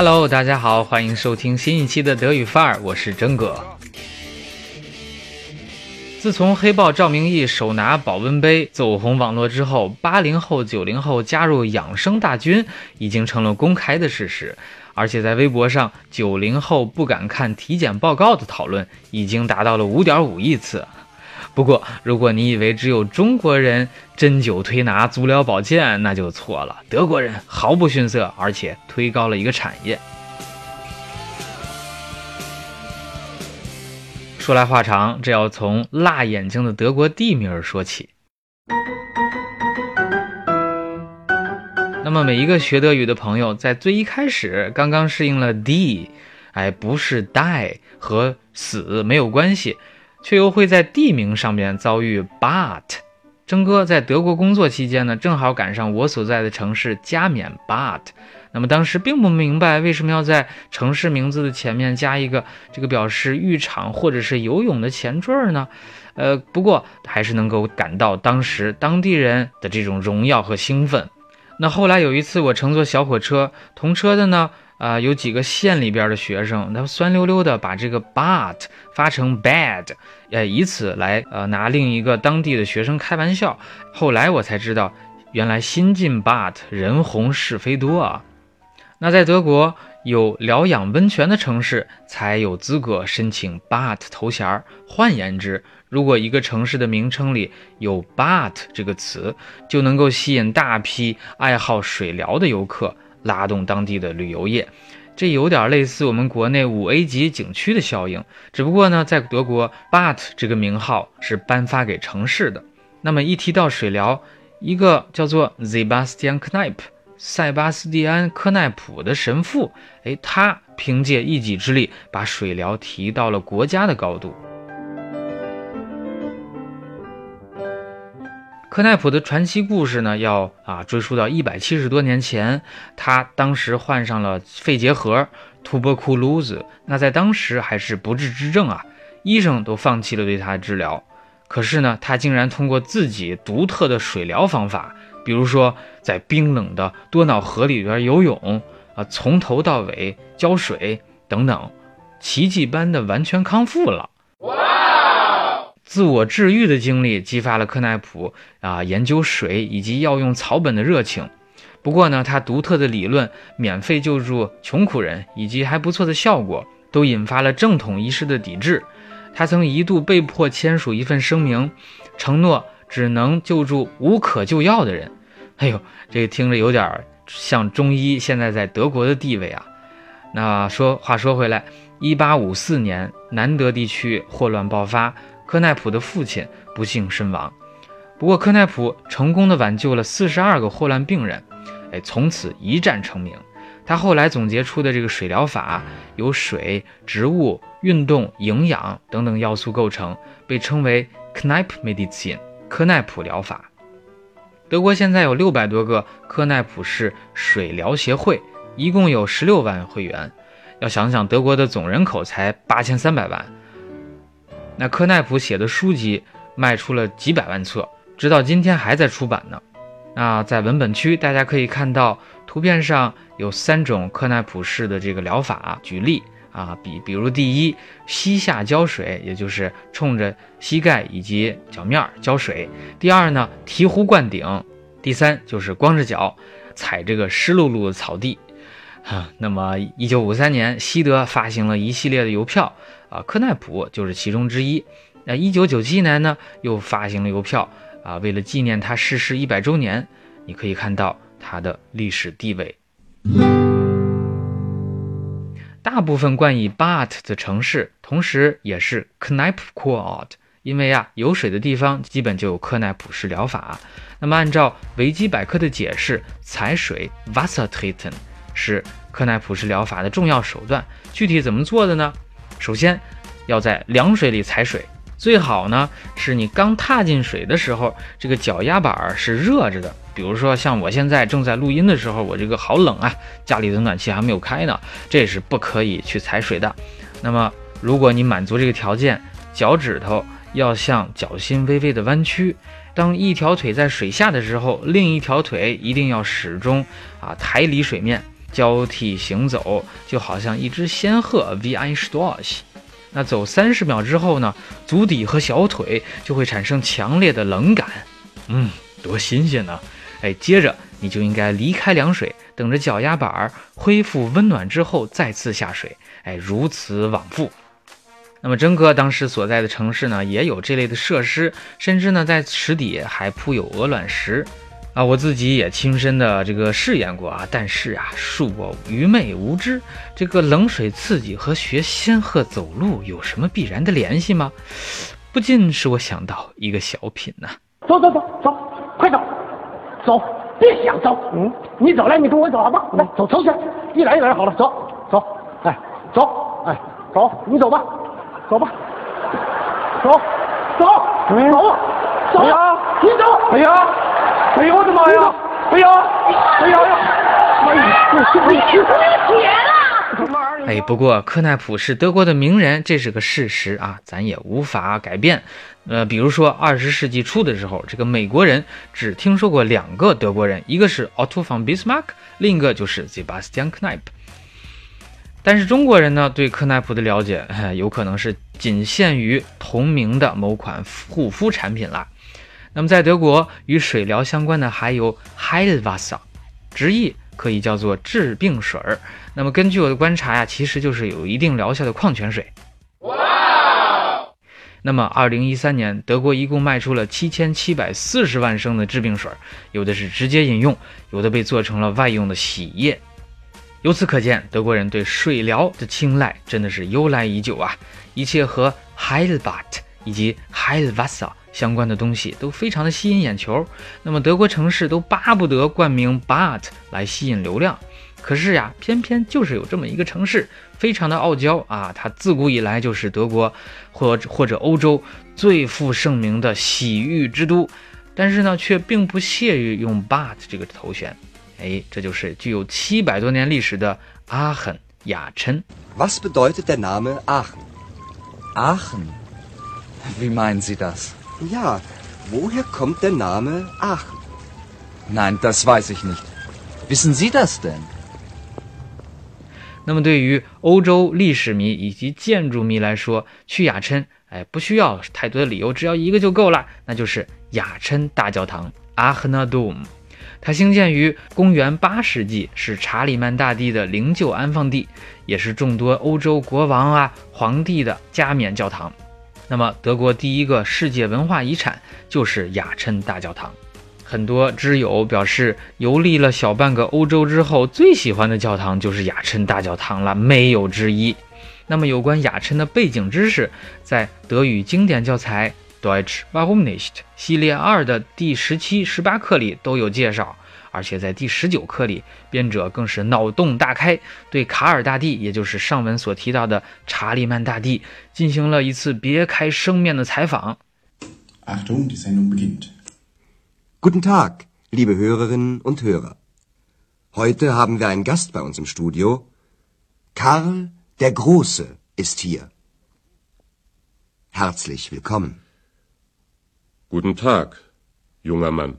Hello，大家好，欢迎收听新一期的德语范儿，我是真哥。自从黑豹赵明义手拿保温杯走红网络之后，八零后、九零后加入养生大军已经成了公开的事实。而且在微博上，九零后不敢看体检报告的讨论已经达到了五点五亿次。不过，如果你以为只有中国人针灸推拿、足疗保健，那就错了。德国人毫不逊色，而且推高了一个产业。说来话长，这要从辣眼睛的德国地名说起。那么，每一个学德语的朋友，在最一开始刚刚适应了 d，哎，不是 die 和死没有关系，却又会在地名上面遭遇 but。征哥在德国工作期间呢，正好赶上我所在的城市加冕 but。那么当时并不明白为什么要在城市名字的前面加一个这个表示浴场或者是游泳的前缀呢？呃，不过还是能够感到当时当地人的这种荣耀和兴奋。那后来有一次，我乘坐小火车，同车的呢，啊，有几个县里边的学生，他酸溜溜的把这个 but 发成 bad，呃，以此来呃拿另一个当地的学生开玩笑。后来我才知道，原来新晋 but 人红是非多啊。那在德国有疗养温泉的城市才有资格申请 but 头衔儿。换言之，如果一个城市的名称里有 but 这个词，就能够吸引大批爱好水疗的游客，拉动当地的旅游业。这有点类似我们国内五 A 级景区的效应，只不过呢，在德国 but 这个名号是颁发给城市的。那么一提到水疗，一个叫做 Sebastian Kneipp 塞巴斯蒂安·科奈普的神父，哎，他凭借一己之力把水疗提到了国家的高度。科奈普的传奇故事呢，要啊追溯到一百七十多年前，他当时患上了肺结核 （tuberculosis），那在当时还是不治之症啊，医生都放弃了对他的治疗。可是呢，他竟然通过自己独特的水疗方法，比如说在冰冷的多瑙河里边游泳啊，从头到尾浇水等等，奇迹般的完全康复了。自我治愈的经历激发了克奈普啊研究水以及药用草本的热情。不过呢，他独特的理论、免费救助穷苦人以及还不错的效果，都引发了正统医师的抵制。他曾一度被迫签署一份声明，承诺只能救助无可救药的人。哎呦，这个听着有点像中医现在在德国的地位啊。那说话说回来，一八五四年，南德地区霍乱爆发。科奈普的父亲不幸身亡，不过科奈普成功的挽救了四十二个霍乱病人，哎，从此一战成名。他后来总结出的这个水疗法，由水、植物、运动、营养等等要素构成，被称为 Knipe Medicine 科奈普疗法。德国现在有六百多个科奈普式水疗协会，一共有十六万会员。要想想德国的总人口才八千三百万。那科奈普写的书籍卖出了几百万册，直到今天还在出版呢。那在文本区，大家可以看到图片上有三种科奈普式的这个疗法举例啊，比比如第一，膝下浇水，也就是冲着膝盖以及脚面浇水；第二呢，醍醐灌顶；第三就是光着脚踩这个湿漉漉的草地。啊，那么一九五三年，西德发行了一系列的邮票，啊，科奈普就是其中之一。那一九九七年呢，又发行了邮票，啊，为了纪念他逝世一百周年，你可以看到他的历史地位。大部分冠以 but 的城市，同时也是 Knipe Quad，因为啊，有水的地方基本就有科奈普式疗法。那么按照维基百科的解释，采水 Wassertreten。是科奈普式疗法的重要手段。具体怎么做的呢？首先要在凉水里踩水，最好呢是你刚踏进水的时候，这个脚丫板是热着的。比如说像我现在正在录音的时候，我这个好冷啊，家里的暖气还没有开呢，这是不可以去踩水的。那么如果你满足这个条件，脚趾头要向脚心微微的弯曲。当一条腿在水下的时候，另一条腿一定要始终啊抬离水面。交替行走，就好像一只仙鹤 v i s t o r c 那走三十秒之后呢，足底和小腿就会产生强烈的冷感。嗯，多新鲜呢！哎，接着你就应该离开凉水，等着脚丫板儿恢复温暖之后再次下水。哎，如此往复。那么，真哥当时所在的城市呢，也有这类的设施，甚至呢，在池底还铺有鹅卵石。啊，我自己也亲身的这个试验过啊，但是啊，恕我愚昧无知，这个冷水刺激和学仙鹤走路有什么必然的联系吗？不禁使我想到一个小品呢。走走走走，快走，走，别想走，嗯，你走来，你跟我走好吧？来，走走起来，一来一来好了，走走，哎，走，哎，走，你走吧，走吧，走走走，走呀，你走，哎呀。哎呦我的妈呀！哎呀！哎呀呀！哎呀！你你绝了！哎，不过科奈普是德国的名人，这是个事实啊，咱也无法改变。呃，比如说二十世纪初的时候，这个美国人只听说过两个德国人，一个是 Otto von Bismarck，另一个就是 Sebastian Kneipp。但是中国人呢，对科奈普的了解，有可能是仅限于同名的某款护肤产品了。那么，在德国与水疗相关的还有 Heilwasser，直译可以叫做治病水儿。那么，根据我的观察呀，其实就是有一定疗效的矿泉水。哇！那么，二零一三年，德国一共卖出了七千七百四十万升的治病水，有的是直接饮用，有的被做成了外用的洗液。由此可见，德国人对水疗的青睐真的是由来已久啊！一切和 Heilbad 以及 Heilwasser。相关的东西都非常的吸引眼球，那么德国城市都巴不得冠名 Bad 来吸引流量，可是呀，偏偏就是有这么一个城市，非常的傲娇啊，它自古以来就是德国或或者欧洲最负盛名的洗浴之都，但是呢，却并不屑于用 Bad 这个头衔，哎，这就是具有七百多年历史的阿肯雅琛。Was bedeutet der Name Aachen? Aachen? Wie meinen Sie das? Ja, woher kommt der Name Aachen? Nein, das weiß ich nicht. Wissen Sie das denn? 那么对于欧洲历史迷以及建筑迷来说，去雅琛，哎，不需要太多的理由，只要一个就够了，那就是雅琛大教堂 （Aachener Dom）。它兴建于公元八世纪，是查理曼大帝的灵柩安放地，也是众多欧洲国王啊、皇帝的加冕教堂。那么，德国第一个世界文化遗产就是雅琛大教堂。很多知友表示，游历了小半个欧洲之后，最喜欢的教堂就是雅琛大教堂了，没有之一。那么，有关雅琛的背景知识，在德语经典教材《Deutsch Warum nicht》系列二的第十七、十八课里都有介绍。而且在第十九课里，编者更是脑洞大开，对卡尔大帝，也就是上文所提到的查理曼大帝，进行了一次别开生面的采访。Achtung, die Sendung beginnt. Guten Tag, liebe Hörerinnen und Hörer. Heute haben wir einen Gast bei uns im Studio. Karl der Große ist hier. Herzlich willkommen. Guten Tag, junger Mann.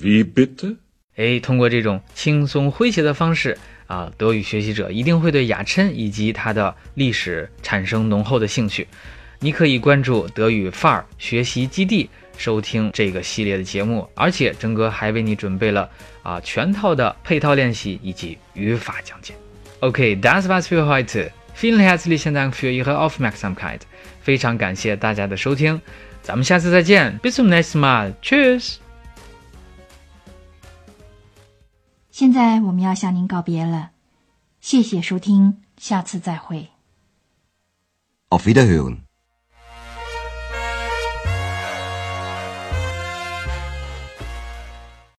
Wie bitte？哎，通过这种轻松诙谐的方式啊，德语学习者一定会对雅琛以及它的历史产生浓厚的兴趣。你可以关注德语范儿学习基地，收听这个系列的节目，而且真哥还为你准备了啊全套的配套练习以及语法讲解。OK，das war's für heute. Vielen herzlichen Dank für Ihre Aufmerksamkeit. 非常感谢大家的收听，咱们下次再见，bis zum nächsten Mal. Tschüss. 现在我们要向您告别了，谢谢收听，下次再会。Auf Wiederhören。